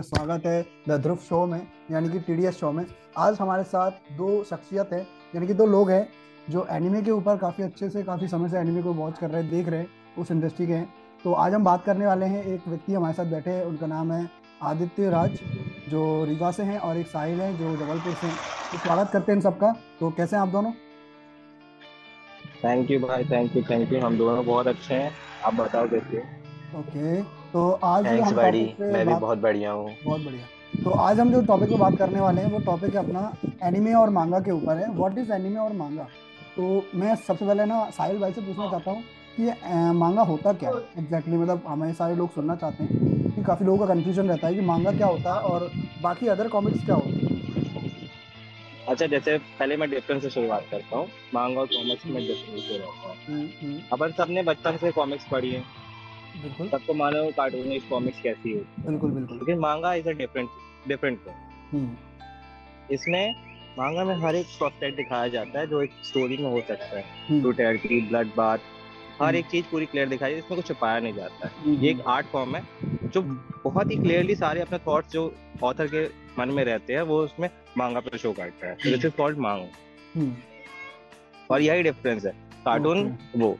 आपका स्वागत है द ध्रुव शो में यानी कि टीडीएस शो में। आज हमारे साथ दो शख्सियत है यानी कि दो लोग हैं जो एनिमे के ऊपर काफ़ी अच्छे से काफ़ी समय से एनिमे को वॉच कर रहे हैं देख रहे हैं उस इंडस्ट्री के हैं। तो आज हम बात करने वाले हैं एक व्यक्ति हमारे साथ बैठे हैं उनका नाम है आदित्य राज जो रीवा से हैं और एक साहिल है जो जबलपुर से हैं। तो स्वागत करते हैं इन सबका। तो कैसे हैं आप दोनों? थैंक यू भाई थैंक यू थैंक यू हम दोनों बहुत अच्छे हैं आप बताओ कैसे ओके तो आज थैंक्स बड़ी मैं भी बहुत बढ़िया हूँ। बहुत बढ़िया। तो आज हम जो टॉपिक पे बात करने वाले हैं वो टॉपिक है अपना एनिमे और मांगा के ऊपर है। व्हाट इज़ एनिमे और मांगा तो मैं सबसे पहले ना साहिल भाई से पूछना चाहता हूँ कि ये मांगा होता क्या? है एग्जैक्टली मतलब हमारे सारे लोग सुनना चाहते हैं कि काफ़ी लोगों का कन्फ्यूज़न रहता है कि मांगा क्या होता है और बाकी अदर कॉमिक्स क्या होते हैं। अच्छा जैसे पहले मैं डिफरेंस से शुरुआत करता हूँ। मांगा और कॉमिक्स में डिफरेंस रहता हूँ। हम्म, हम्म, अपन सबने बचपन से कॉमिक्स पढ़ी है। बिल्कुल। सबको मानो कार्टून कॉमिक्स कैसी है। बिल्कुल बिल्कुल। लेकिन manga is a different different hmm, इसमें मांगा में हर एक प्रोसेस दिखाया जाता है जो एक स्टोरी में हो सकता है। हम्म, ब्रूटैलिटी ब्लड बाथ हर हम्म। एक चीज़ पूरी क्लियर दिखाई इसमें कुछ छुपाया नहीं जाता है। हम्म, ये एक आर्ट फॉर्म है जो बहुत ही क्लियरली सारे अपने थॉट्स जो ऑथर के मन में रहते हैं वो उसमें मांगा पे शो करता है। दिस इज़ कॉल्ड मांगा हम्म, और यही डिफरेंस है। कार्टून वो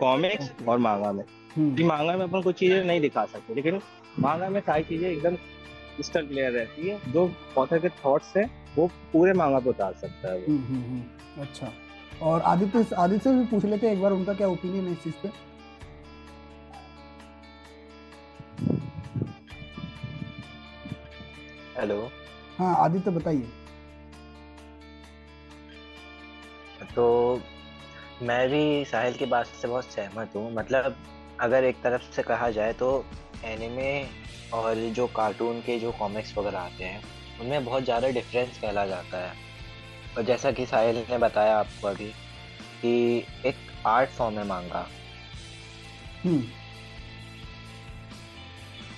कॉमिक्स और मांगा में। हम्म, कि मांगा में अपन कुछ चीज़ें नहीं दिखा सकते लेकिन मांगा में सारी चीज़ें एकदम क्रिस्टल क्लियर रहती है। जो ऑथर के थॉट्स है वो पूरे मांगा पे उतार सकता है वो। हम्म, हम्म, हम्म, अच्छा। और आदित्य आदित्य से भी पूछ लेते हैं एक बार उनका क्या ओपिनियन है इस चीज़ पे। हेलो हाँ आदित्य बताइए। तो मैं भी साहिल की बात से बहुत सहमत हूँ। मतलब अगर एक तरफ़ से कहा जाए तो एनिमे और जो कार्टून के जो कॉमिक्स वगैरह आते हैं उनमें बहुत ज़्यादा डिफरेंस फैला जाता है। और जैसा कि साहिल ने बताया आपको अभी कि एक आर्ट फॉर्म है मांगा हम्म।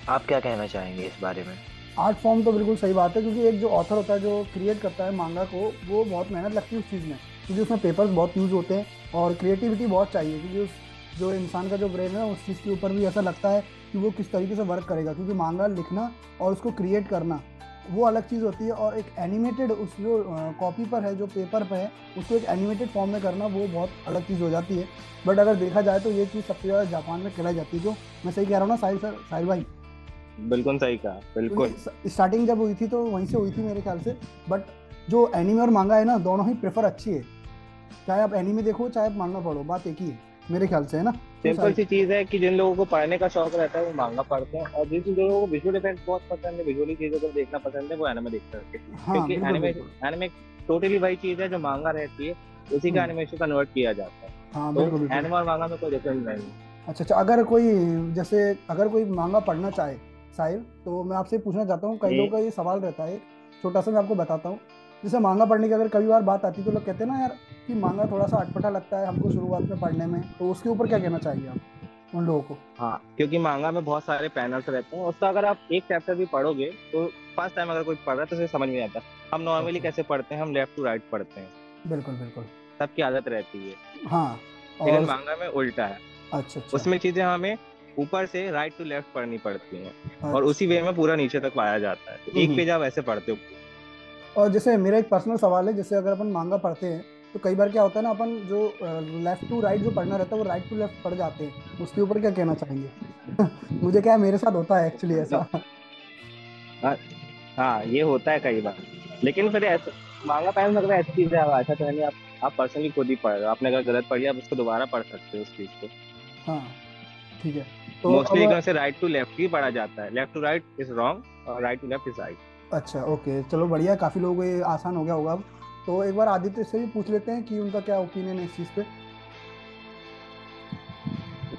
आप क्या कहना चाहेंगे इस बारे में? आर्ट फॉर्म तो बिल्कुल सही बात है क्योंकि एक जो ऑथर होता है जो क्रिएट करता है मांगा को वो बहुत मेहनत लगती है उस चीज़ में। क्योंकि उसमें पेपर्स बहुत यूज़ होते हैं और क्रिएटिविटी बहुत चाहिए क्योंकि उस जो इंसान का जो ब्रेन है उस चीज़ के ऊपर भी ऐसा लगता है कि वो किस तरीके से वर्क करेगा क्योंकि मांगा लिखना और उसको क्रिएट करना वो अलग चीज़ होती है और एक एनिमेटेड उस जो कॉपी पर है जो पेपर पर है उसको एक एनिमेटेड फॉर्म में करना वो बहुत अलग चीज़ हो जाती है। बट अगर देखा जाए तो ये चीज़ सबसे ज़्यादा जापान में कराई जाती है जो मैं सही कह रहा हूँ ना साहिल सर साहिल भाई? बिल्कुल सही कहा बिल्कुल। स्टार्टिंग जब हुई थी तो वहीं से हुई थी मेरे ख्याल से। बट जो एनिमे और मांगा है ना दोनों ही प्रेफर अच्छी है। चाहे आप एनिमे देखो चाहे आप मांगा पढ़ो बात एक ही है। मेरे ख्याल से है ना? तो सिंपल सी चीज़ है कि जिन लोगों को पढ़ने का शौक रहता है वो मांगा पढ़ते हैं। और जिन लोगों को विजुअल इफ़ेक्ट बहुत पसंद है विजुअली चीज़ों को देखना पसंद है वो एनिमे देखते हैं। हाँ क्योंकि एनिमे एनिमे टोटली वही चीज़ है जो मांगा रहती है उसी का। एनिमेशन कन्वर्ट किया जाता है। हाँ तो एनिमे और मांगा में कोई डिफरेंस नहीं है। अच्छा अच्छा अगर कोई जैसे अगर कोई मांगा पढ़ना चाहे साहिल तो मैं आपसे पूछना चाहता हूँ कई लोगों का ये सवाल रहता है छोटा सा मैं आपको बताता हूँ। जैसे मांगा पढ़ने की अगर कई बार बात आती है तो लोग कहते हैं ना यार कि मांगा थोड़ा सा अटपटा लगता है हमको शुरुआत में पढ़ने में तो उसके ऊपर क्या कहना चाहेंगे आप उन लोगों को? हाँ क्योंकि मांगा में बहुत सारे पैनल्स रहते हैं उसका अगर आप एक चैप्टर भी पढ़ोगे तो फ़र्स्ट टाइम अगर कोई पढ़ रहा है तो उसे समझ में आता। हम नॉर्मली कैसे पढ़ते हैं हम लेफ़्ट टू राइट पढ़ते हैं। बिल्कुल बिल्कुल। सबकी आदत रहती है। हाँ लेकिन मांगा में उल्टा है। अच्छा अच्छा। उसमें चीज़ें हमें ऊपर से राइट टू लेफ़्ट पढ़नी पड़ती है और अच्छा। उसी वे में पूरा नीचे तक पाया जाता है। एक। पेज आप ऐसे पढ़ते हो। और जैसे मेरा एक पर्सनल सवाल है जैसे अगर अपन मांगा पढ़ते हैं तो कई बार क्या होता है ना अपन जो लेफ़्ट टू राइट जो पढ़ना रहता है वो राइट टू लेफ़्ट पढ़ जाते हैं। उसके ऊपर क्या कहना चाहेंगे? मुझे क्या है मेरे साथ होता है एक्चुअली ऐसा? हाँ ये होता है कई बार। लेकिन फिर ऐसा मांगा पैन मतलब ऐसी चीज़ है। ऐसा तो है नहीं आप आप पर्सनली खुद ही पढ़ रहे हो। आपने अगर गलत पढ़ी आप उसको दोबारा पढ़ सकते हो उस चीज़ को। हाँ ठीक है। तो मोस्टली अब से राइट टू लेफ़्ट ही पढ़ा जाता है। Left to right is wrong और right to left is right अच्छा ओके चलो बढ़िया काफ़ी लोगों को ये आसान हो गया होगा अब। तो एक बार आदित्य से भी पूछ लेते हैं कि उनका क्या ओपिनियन है इस चीज़ पे।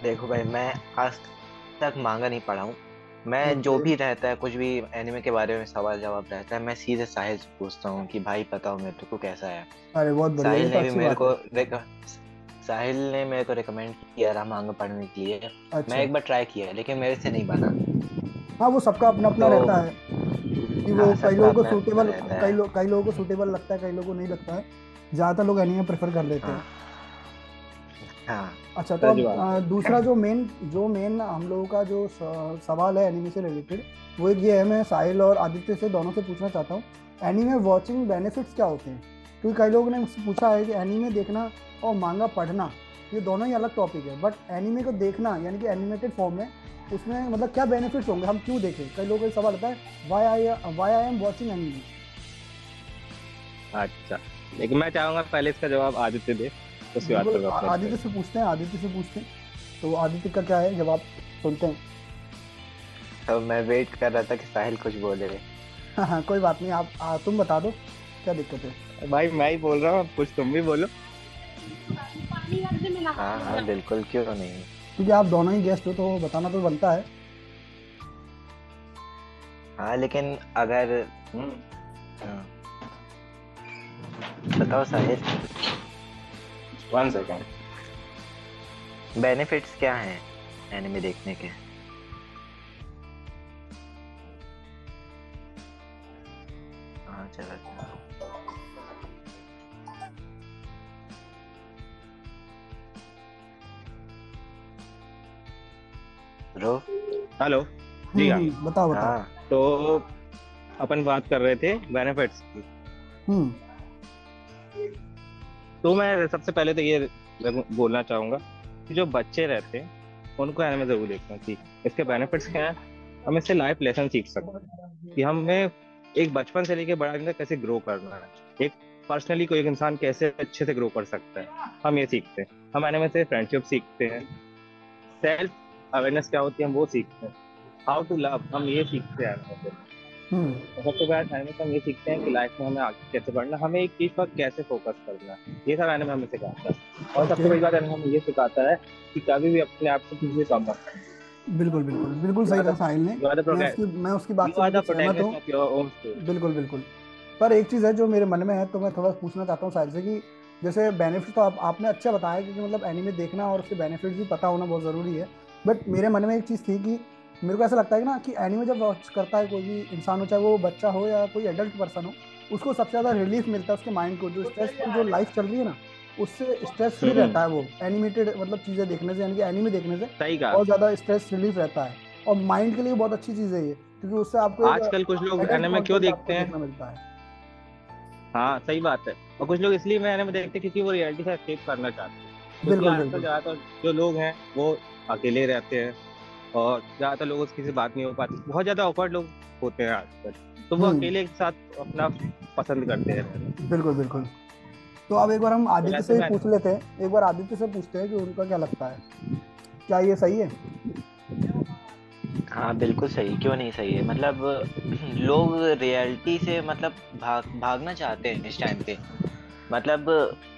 देखो भाई मैं आज तक मांगा नहीं पढ़ा हूँ। मैं जो भी रहता है कुछ भी एनिमे के बारे में सवाल जवाब रहता है मैं सीधे साहिल से पूछता हूँ कि भाई बताओ मेरे को कैसा है। अरे बहुत बढ़िया साहिल तो ने भी मेरे को साहिल ने मेरे को रिकमेंड किया रहा मांगा पढ़ने के लिए। अच्छा। मैं एक बार ट्राई किया लेकिन मेरे से नहीं बना। हाँ वो सबका अपना अपना तो- रहता है। कि वो हाँ, कई लोगों को सूटेबल कई लोग कई लोगों को सूटेबल लगता है कई लोगों को नहीं लगता है। ज़्यादातर लोग एनीमे प्रेफर कर लेते हैं। हाँ। अच्छा तो दूसरा जो मेन जो मेन हम लोगों का जो सवाल है एनिमे से रिलेटेड वो एक ये है मैं साहिल और आदित्य से दोनों से पूछना चाहता हूँ। एनीमे वॉचिंग बेनिफिट्स क्या होते हैं? क्योंकि कई लोगों ने मुझसे पूछा है कि एनीमे देखना और मांगा पढ़ना ये दोनों ही अलग टॉपिक है। बट एनीमे को देखना यानी कि एनिमेटेड फॉर्म में उसमें मतलब क्या बेनिफिट्स होंगे? हम क्यों देखें? कई लोगों का सवाल आता है why I why I am watching anime अच्छा। लेकिन मैं चाहूँगा पहले इसका जवाब आदित्य दे उसके बाद आदित्य से पूछते हैं आदित्य से पूछते हैं। तो आदित्य का क्या है? जवाब सुनते हैं। तो मैं वेट कर रहा था कि साहिल कुछ बोले। हाँ हाँ कोई बात नहीं आप आ, तुम बता दो क्या दिक्कत है? भाई मैं ही बोल रहा हूँ कुछ तुम भी बोलो। हाँ हाँ बिल्कुल क्यों नहीं? क्योंकि आप दोनों ही गेस्ट हो तो बताना तो बनता है। हाँ लेकिन अगर हम्म, हाँ। बताओ साहिल। वन सेकेंड बेनिफिट्स क्या हैं एनिमे देखने के? हेलो जी हाँ। हम्म, बताओ बताओ। हाँ। तो अपन बात कर रहे थे बेनिफिट्स की। हम्म। तो मैं सबसे पहले तो ये बोलना चाहूँगा कि जो बच्चे रहते हैं उनको एनिमे ज़रूर देखना चाहिए इसके बेनिफिट्स क्या है। हम इससे लाइफ लेसन सीख सकते हैं कि हमें एक बचपन से लेके बड़ा दिन कैसे ग्रो करना है। एक पर्सनली कोई एक इंसान कैसे अच्छे से ग्रो कर सकता है हम ये सीखते हैं। हम एनिमे से फ्रेंडशिप सीखते हैं। सेल्फ अवेयरनेस क्या होती है हम वो सीखते हैं। हाउ टू लव हम ये सीखते हैं हम्म। तो सबसे बड़ा एनिमे से हम ये सीखते हैं कि लाइफ में हमें आगे कैसे बढ़ना हमें एक चीज़ पर कैसे फोकस करना ये सब एनिमे हमें सिखाता है। और सबसे बड़ी बात एनिमे हमें ये सिखाता है कि कभी भी अपने आप को किसी कम मत बिल्कुल बिल्कुल बिल्कुल सही कहा साहिल ने। मैं उसकी मैं उसकी बात से सहमत हूँ। बिल्कुल बिल्कुल। पर एक चीज़ है जो मेरे मन में है तो मैं थोड़ा पूछना चाहता हूँ साहिल से कि जैसे बेनिफिट तो आप आपने अच्छा बताया क्योंकि मतलब एनिमे देखना और उसके बेनिफिट भी पता होना बहुत ज़रूरी है। बट मेरे मन में एक चीज़ थी कि मेरे को ऐसा लगता है कि ना कि एनिमे जब वॉच करता है कोई भी इंसान हो चाहे वो बच्चा हो या कोई एडल्ट पर्सन हो उसको सबसे ज़्यादा रिलीफ मिलता है उसके माइंड को जो स्ट्रेस की जो लाइफ चल रही है ना उससे स्ट्रेस फ्री हम्म। रहता है वो एनिमेटेड मतलब चीज़ें देखने से यानी कि एनिमे देखने से बहुत ज़्यादा स्ट्रेस रिलीफ रहता है। और माइंड के लिए बहुत अच्छी चीज़ है ये क्योंकि उससे आपको आजकल कुछ लोग एनिमे क्यों देखते हैं? मिलता है। हाँ सही बात है। और कुछ लोग इसलिए मैं एनिमे देखते हैं क्योंकि वो रियलिटी से एस्केप करना चाहते हैं। बिल्कुल बिल्कुल। ज़्यादातर जो लोग हैं वो अकेले रहते हैं और ज़्यादातर लोगों से किसी बात नहीं हो पाती। बहुत ज़्यादा ऑकवर्ड लोग होते हैं आजकल। तो वो हम्म। अकेले के साथ अपना पसंद करते हैं। बिल्कुल बिल्कुल। तो अब एक बार हम आदित्य से पूछ लेते हैं। एक बार आदित्य से पूछते हैं कि उनका क्या लगता है। क्या ये सही है? हाँ बिल्कुल सही। क्यों नहीं सही है? मतलब लोग रियलिटी से मतलब भाग भागना चाहते हैं इस टाइम पे। मतलब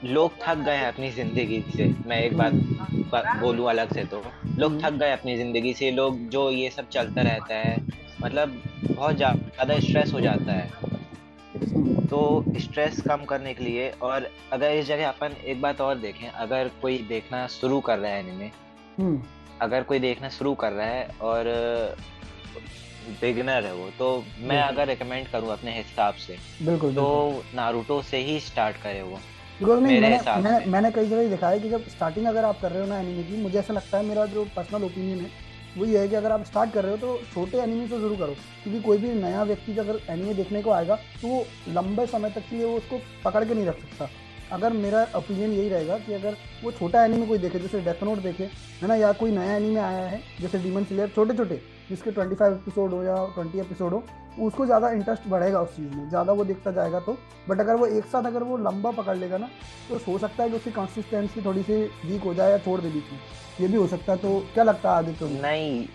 लोग थक गए हैं अपनी ज़िंदगी से। मैं एक बात बोलूँ अलग से तो। लोग थक गए अपनी ज़िंदगी से लोग जो ये सब चलता रहता है मतलब बहुत ज़्यादा स्ट्रेस हो जाता है। तो स्ट्रेस कम करने के लिए और अगर इस जगह अपन एक बात और देखें अगर कोई देखना शुरू कर रहा है एनिमे हम्म। अगर कोई देखना शुरू कर रहा है और बिगनर है वो। तो मैं अगर रिकमेंड करूँ अपने हिसाब से बिल्कुल तो नारुतो से ही स्टार्ट करे वो बिकॉज़ नहीं मैंने मैंने, मैंने कई जगह देखा है कि जब स्टार्टिंग अगर आप कर रहे हो ना एनिमे की मुझे ऐसा लगता है मेरा जो पर्सनल ओपिनियन है वो ये है कि अगर आप स्टार्ट कर रहे हो तो छोटे एनिमे से शुरू करो क्योंकि कोई भी नया व्यक्ति अगर एनिमे देखने को आएगा तो वो लंबे समय तक के लिए वो उसको पकड़ के नहीं रख सकता। अगर मेरा ओपिनियन यही रहेगा कि अगर वो छोटा एनिमे कोई देखे जैसे डेथ नोट देखे है ना या कोई नया एनिमे आया है जैसे डीमन सिलेयर छोटे छोटे जिसके ट्वेंटी फाइव एपिसोड हो या ट्वेंटी एपिसोड हो उसको ज़्यादा इंटरेस्ट बढ़ेगा उस चीज़ में। ज़्यादा वो देखता जाएगा तो। बट अगर वो एक साथ अगर वो लंबा पकड़ लेगा ना तो हो सकता है कि उसकी कंसिस्टेंसी थोड़ी सी वीक हो जाए या छोड़ दे बीच में। ये भी हो सकता है तो क्या लगता है आदित्य नहीं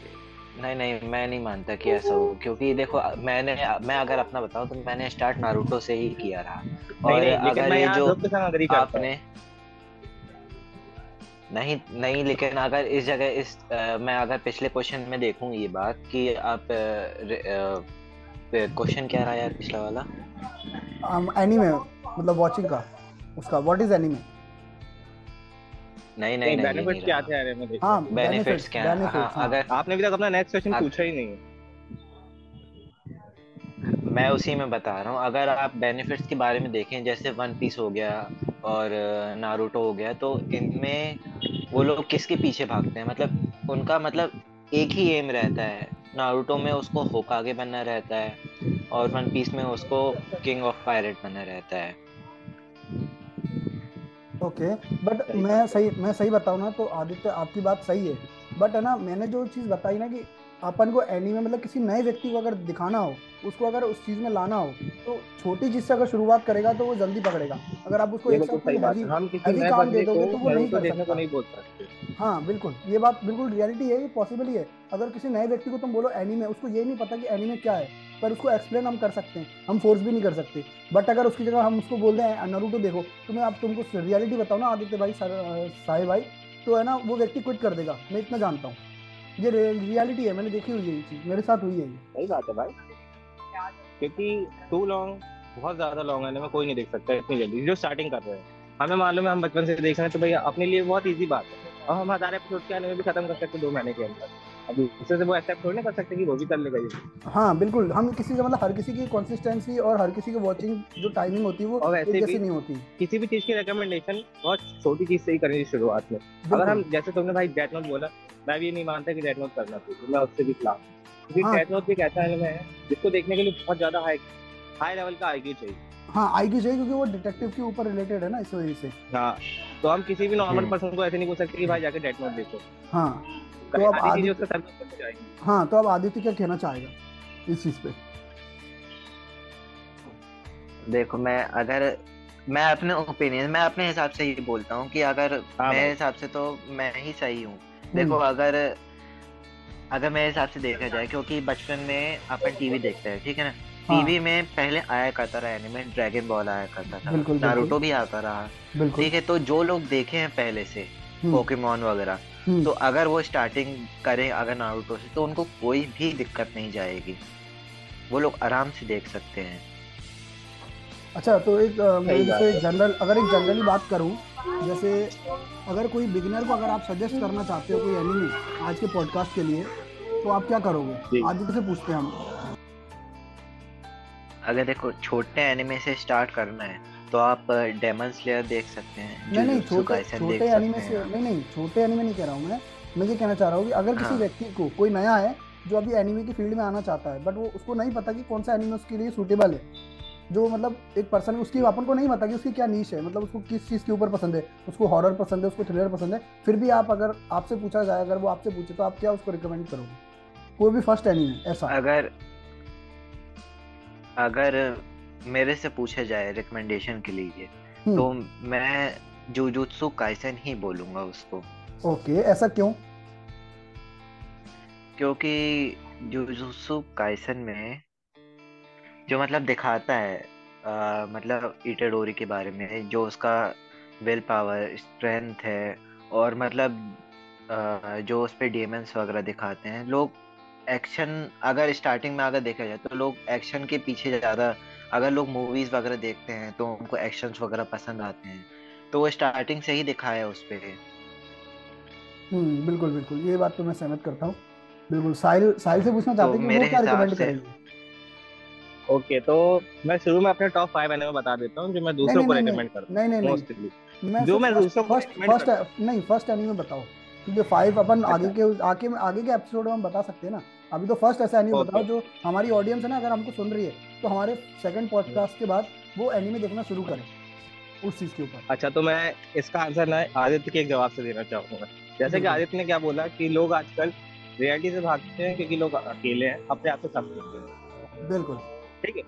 नहीं नहीं मैं नहीं मानता कि ऐसा हो क्योंकि देखो मैंने मैं अगर अपना बताऊँ तो मैंने स्टार्ट नारुतो से ही किया रहा। और नहीं, नहीं, अगर ये जो आपने नहीं नहीं लेकिन अगर इस जगह इस आ, मैं अगर पिछले क्वेश्चन में देखूँ ये बात कि आप क्वेश्चन क्या रहा यार पिछला वाला? एनीमे मतलब वाचिंग का। उसका व्हाट इज़ एनीमे नहीं नहीं नहीं बेनिफिट्स क्या थे एनीमे में? हाँ बेनिफिट्स क्या? हाँ, हाँ, अगर आपने अभी तक अपना नेक्स्ट क्वेश्चन पूछा ही नहीं है। मैं उसी में बता रहा हूँ अगर आप बेनिफिट्स के बारे में देखें जैसे वन पीस हो गया और नारुतो हो गया तो इनमें वो लोग किसके पीछे भागते हैं? मतलब उनका मतलब एक ही एम रहता है। नारुतो में उसको होकागे बनना रहता है और वन पीस में उसको किंग ऑफ़ पायरेट बनना रहता है। ओके okay, बट मैं सही मैं सही बताऊँ ना तो आदित्य आपकी बात सही है। बट है ना मैंने जो चीज़ बताई ना कि अपन को एनीमे मतलब किसी नए व्यक्ति को अगर दिखाना हो उसको अगर उस चीज़ में लाना हो तो छोटी चीज़ से अगर शुरुआत करेगा तो वो जल्दी पकड़ेगा। अगर आप उसको एक साथ हैवी हैवी काम दे दोगे तो वो नहीं कर सकता। नहीं बोल सकते। हाँ बिल्कुल। ये बात बिल्कुल रियलिटी है ये पॉसिबल ही है। अगर किसी नए व्यक्ति को तुम बोलो एनीमे उसको ये नहीं पता कि एनीमे क्या है पर उसको एक्सप्लेन हम कर सकते हैं। हम फोर्स भी नहीं कर सकते। बट अगर उसकी जगह हम उसको बोल दें नरूटो देखो। तो मैं आप तुमको रियलिटी बताओ ना आदित्य भाई साहिब भाई। तो है ना वो व्यक्ति क्विट कर देगा। मैं इतना जानता हूँ। ये रियलिटी है मैंने देखी हुई है ये चीज़ मेरे साथ हुई है सही बात है भाई। क्योंकि टू लॉन्ग बहुत ज़्यादा लॉन्ग है में कोई नहीं देख सकता इतनी जल्दी। जो स्टार्टिंग कर रहे हैं। हमें मालूम है हम बचपन से देख रहे हैं तो भैया अपने लिए बहुत इजी बात है। और हम हज़ार एपिसोड के आने में भी खत्म कर सकते दो महीने के अंदर। अब दूसरे से वो एक्सेप्ट थोड़ी ना कर सकते कि वो भी कर लेगा ये हाँ बिल्कुल। हम किसी मतलब हर किसी की कंसिस्टेंसी और हर किसी की वाचिंग जो टाइमिंग होती है वो और वैसे भी नहीं होती। किसी भी चीज़ की रिकमेंडेशन बहुत छोटी चीज़ से ही करनी शुरुआत में। अगर हम जैसे तुमने भाई नोट बोला मैं भी नहीं मानता कि डेथ नोट करना चाहिए मैं उससे भी खिलाफ क्योंकि डेथ हाँ। नोट भी एक ऐसा एनिमे है जिसको देखने के लिए बहुत ज़्यादा हाई हाई लेवल का आईक्यू चाहिए। हाँ आईक्यू चाहिए क्योंकि वो डिटेक्टिव के ऊपर रिलेटेड है ना इस वजह से। हाँ तो हम किसी भी नॉर्मल पर्सन को ऐसे नहीं बोल सकते कि भाई जाके डेथ नोट देखो। हाँ तो अब आदित्य हाँ तो अब आदित्य क्या कहना चाहेगा इस चीज़ पे? देखो मैं अगर मैं अपने ओपिनियन मैं अपने हिसाब से ही बोलता हूँ कि अगर हाँ मेरे हिसाब से तो मैं ही सही हूँ। देखो हम्म। अगर अगर मेरे हिसाब से देखा जाए क्योंकि बचपन में अपन टीवी देखते हैं ठीक है ना हाँ. टीवी में पहले आया करता रहा एनिमे ड्रैगन बॉल आया करता था नारुतो भी आता रहा ठीक है तो जो लोग देखे हैं पहले से पोकेमोन हम्म। वगैरह हम्म। तो अगर वो स्टार्टिंग करें अगर नारुतो से तो उनको कोई भी दिक्कत नहीं जाएगी वो लोग आराम से देख सकते हैं अच्छा तो एक जैसे जनरल अगर एक जनरली बात करूँ जैसे अगर कोई बिगिनर को अगर आप सजेस्ट करना चाहते हो कोई एनिमे आज के पॉडकास्ट के लिए तो आप क्या करोगे? आदित्य से पूछते हैं हम। अगर देखो छोटे एनिमे से स्टार्ट करना है तो आप डेमन स्लेयर देख सकते हैं नहीं नहीं छोटे छोटे एनिमे से नहीं नहीं छोटे एनिमे नहीं कह रहा हूँ मैं। मैं ये कहना चाह रहा हूँ कि अगर किसी हाँ। व्यक्ति को कोई नया है जो अभी एनिमे की फ़ील्ड में आना चाहता है बट वो उसको नहीं पता कि कौन सा एनिमे उसके लिए सूटेबल है। जो मतलब एक पर्सन उसकी अपन को नहीं पता कि उसकी क्या नीच है मतलब उसको किस चीज़ के ऊपर पसंद है उसको हॉरर पसंद है उसको थ्रिलर पसंद है फिर भी आप अगर आपसे पूछा जाए अगर वो आपसे पूछे तो आप क्या उसको रिकमेंड करोगे? कोई भी फ़र्स्ट एनिमे ऐसा। अगर अगर मेरे से पूछा जाए रिकमेंडेशन के लिए हम्म। तो मैं जुजुत्सु काइसन ही बोलूँगा उसको। ओके ऐसा क्यों? क्योंकि जुजुत्सु काइसन में जो मतलब दिखाता है आ, मतलब इटाडोरी के बारे में जो उसका विल पावर स्ट्रेंथ है और मतलब आ, जो उस पर डीएमएंस वगैरह दिखाते हैं। लोग एक्शन अगर स्टार्टिंग में अगर देखा जाए तो लोग एक्शन के पीछे ज़्यादा अगर लोग मूवीज़ वगैरह देखते हैं तो उनको एक्शन वगैरह पसंद आते हैं। तो वो स्टार्टिंग से ही दिखाया है उस पर हम्म बिल्कुल बिल्कुल। ये बात तो मैं सहमत करता हूँ। बिल्कुल साहिल साहिल से पूछना चाहते हैं तो कि वो क्या रिकमेंड करेंगे? ओके तो मैं शुरू में अपने टॉप फाइव एनिमे बता देता हूँ जो मैं दूसरों को रेकमेंड करता हूँ नहीं नहीं नहीं। जो मैं दूसरों को फ़र्स्ट फ़र्स्ट नहीं फ़र्स्ट एनिमे बताओ क्योंकि फाइव अपन अच्छा। आगे के आगे आगे के एपिसोड में हम बता सकते हैं ना। अभी तो फ़र्स्ट ऐसा एनिमे बताओ जो हमारी ऑडियंस है ना अगर हमको सुन रही है तो हमारे सेकंड पॉडकास्ट के बाद वो एनिमे देखना शुरू करें उस चीज़ के ऊपर। अच्छा तो मैं इसका आंसर ना आदित्य के एक जवाब से देना चाहूँगा। जैसे कि आदित्य ने क्या बोला कि लोग आजकल रियलिटी से भागते हैं क्योंकि लोग अकेले हैं अपने आप से सब बिल्कुल। ठीक है?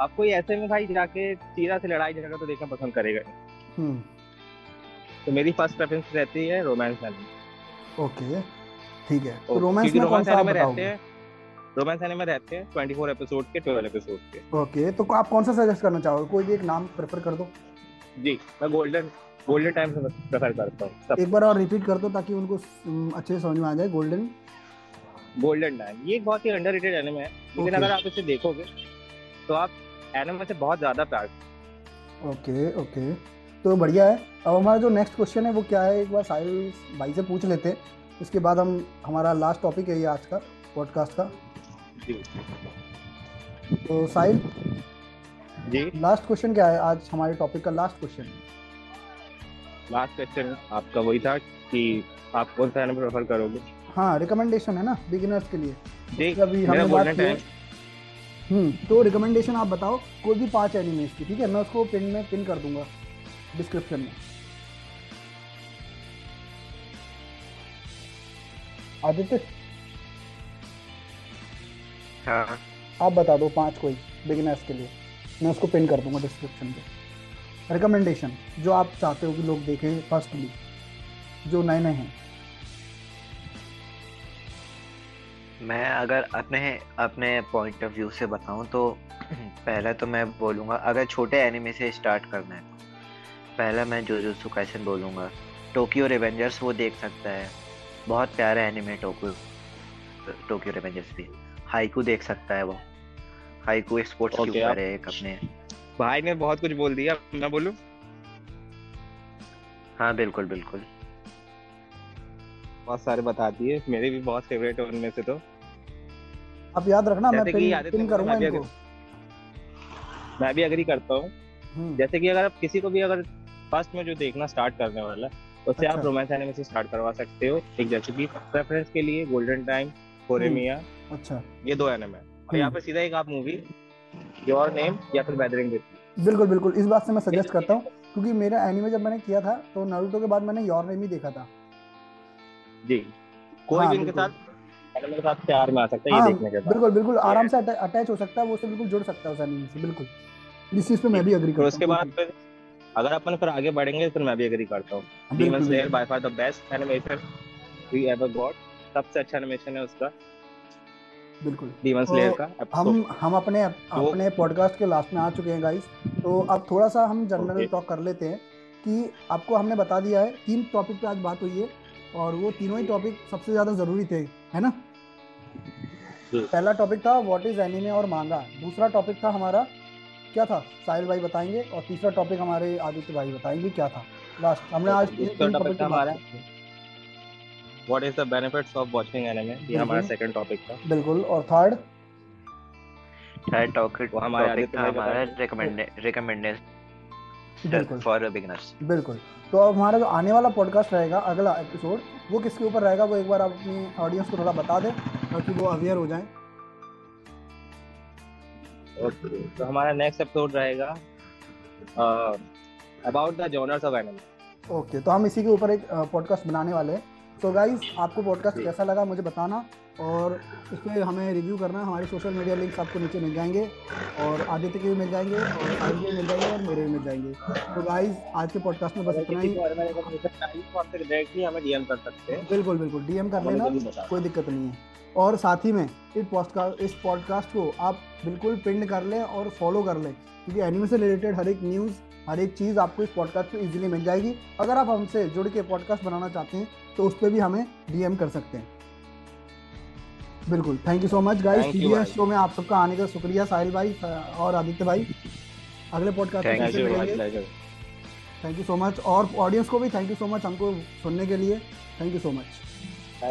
आप कोई ऐसे में भाई जाके चीरा से लड़ाई झगड़ा तो देखना पसंद करेगा हम्म। तो मेरी फ़र्स्ट प्रेफरेंस रहती है रोमांस एनिमे ओके ठीक है। तो रोमांस में कौन सा आप रहते हैं रोमांस एनिमे रहते हैं 24 एपिसोड के 12 एपिसोड के। ओके तो आप कौन सा सजेस्ट करना चाहोगे? कोई भी एक नाम प्रेफर कर दो। जी मैं गोल्डन गोल्डन टाइम से प्रेफर करता हूँ एक बार और रिपीट कर दो ताकि उनको अच्छे से समझ में आ जाए गोल्डन गोल्डन टाइम ये बहुत ही अंडररेटेड एनिमे है लेकिन अगर आप इसे देखोगे तो आप एनिमे से बहुत ज़्यादा प्यार ओके ओके। तो बढ़िया है। अब हमारा जो नेक्स्ट क्वेश्चन है वो क्या है? एक बार साहिल भाई से पूछ लेते हैं। उसके बाद हम हमारा लास्ट टॉपिक है ये आज का पॉडकास्ट का। जी। तो साहिल जी। लास्ट क्वेश्चन क्या है आज हमारे टॉपिक का लास्ट क्वेश्चन लास्ट क्वेश्चन आपका वही था कि आप कौन सा एनिमे प्रेफर करोगे? हाँ रिकमेंडेशन है ना बिगिनर्स के लिए। देख अभी हमने बात की तो रिकमेंडेशन आप बताओ कोई भी पाँच एनिमेज की ठीक है? मैं उसको पिन में पिन कर दूँगा डिस्क्रिप्शन में। आदित्य? हाँ। आप बता दो पाँच कोई बिगिनर्स के लिए। मैं उसको पिन कर दूँगा डिस्क्रिप्शन पे। रिकमेंडेशन जो आप चाहते हो कि लोग देखें फर्स्टली जो नए नए हैं। मैं अगर अपने अपने पॉइंट ऑफ़ व्यू से बताऊँ तो पहले तो मैं बोलूँगा अगर छोटे एनिमे से स्टार्ट करना है तो पहला मैं जोजोत्सु काइसन बोलूँगा। टोक्यो रिवेंजर्स वो देख सकता है। बहुत प्यारा एनिमे टोक्यो टोक्यो रिवेंजर्स भी। हाइकू देख सकता है वो। हाइकू एक स्पोर्ट्स के Okay, ऊपर है एक अपने। भाई ने बहुत कुछ बोल दिया मैं बोलूँ? हाँ बिल्कुल बिल्कुल। बहुत सारे बता दिए मेरे भी बहुत फेवरेट है उनमें से तो। आप याद रखना मैं पिन पिन करूँगा इनको। मैं भी अग्री करता हूँ। हम्म, जैसे कि अगर आप किसी को भी अगर फ़र्स्ट में जो देखना स्टार्ट करने वाला है उससे आप अच्छा। रोमांस एनिमे से स्टार्ट करवा सकते हो। एक जैसे कि प्रेफरेंस के लिए गोल्डन टाइम कोरेमिया अच्छा। ये दो एनिमे और यहाँ पे सीधा एक आप मूवी योर नेम या फिर वेदरिंग विद बिल्कुल बिल्कुल। इस बात से मैं सजेस्ट करता हूँ क्योंकि मेरा एनिमे जब मैंने किया था तो नारुतो के बाद मैंने योर नेम ही देखा था। जी। कोई हाँ, भी इनके साथ के साथ प्यार में आ सकता है हाँ ये देखने के बाद। बिल्कुल बिल्कुल आराम से अटैच हो सकता है वो उससे बिल्कुल जुड़ सकता है उस एनिमे से बिल्कुल। इस चीज़ पे मैं भी अग्री करता उसके बाद फिर अगर अपन फिर आगे बढ़ेंगे फिर मैं भी एग्री करता हूँ। Demon Slayer by far the best animation we ever got सबसे अच्छा एनिमेशन है उसका। बिल्कुल। डीमन तो स्लेयर का हम हम अपने अपने पॉडकास्ट के लास्ट में आ चुके हैं गाइस तो अब थोड़ा सा हम जनरल टॉक कर लेते हैं कि आपको हमने बता दिया है तीन टॉपिक पे आज बात हुई है और वो तीनों ही टॉपिक सबसे ज़्यादा ज़रूरी थे है ना। पहला टॉपिक था व्हाट इज़ एनिमे और मांगा दूसरा टॉपिक था हमारा क्या था? साहिल भाई बताएँगे और तीसरा टॉपिक हमारे आदित्य भाई बताएँगे क्या था? लास्ट हमने आज तीन टॉपिक था हमारा। What is the benefits of watching anime ये हमारा बिल्कुल। सेकंड टॉपिक था। बिल्कुल और थर्ड थर्ड टॉपिक वो आदित्य भाई हमारा बताएँगे। रिकमेंड रिकमेंडेशन बिल्कुल। फॉर बिगिनर्स बिल्कुल। तो अब हमारा जो आने वाला पॉडकास्ट रहेगा अगला एपिसोड वो किसके ऊपर रहेगा वो एक बार आप अपनी ऑडियंस को थोड़ा बता दें ताकि वो अवेयर हो जाए। ओके तो हमारा नेक्स्ट एपिसोड रहेगा about the genres of animal okay तो हम इसी के ऊपर एक पॉडकास्ट बनाने वाले हैं। तो गाइज़ आपको पॉडकास्ट कैसा लगा मुझे बताना और इस पर हमें रिव्यू करना हमारे सोशल मीडिया लिंक्स आपको नीचे मिल जाएँगे और आदित्य के भी मिल जाएँगे और के भी मिल जाएँगे और मेरे भी मिल जाएँगे। तो गाइज़ आज के पॉडकास्ट में बस इतना ही। हमें डीएम कर सकते हैं बिल्कुल बिल्कुल डीएम कर लेना कोई दिक्कत नहीं है। और साथ ही में इस पॉडकास्ट इस पॉडकास्ट को आप बिल्कुल पिंड कर लें और फॉलो कर लें क्योंकि एनिमे से रिलेटेड हर एक न्यूज़ हर एक चीज़ आपको इस पॉडकास्ट पे इजीली मिल जाएगी। अगर आप हमसे जुड़ के पॉडकास्ट बनाना चाहते हैं तो उस पर भी हमें डीएम कर सकते हैं। बिल्कुल thank you so much guys TVS show में आप सबका आने का शुक्रिया साहिल भाई और आदित्य भाई। अगले पॉडकास्ट में थैंक यू सो मच और ऑडियंस को भी थैंक यू सो मच हमको सुनने के लिए। Thank you so much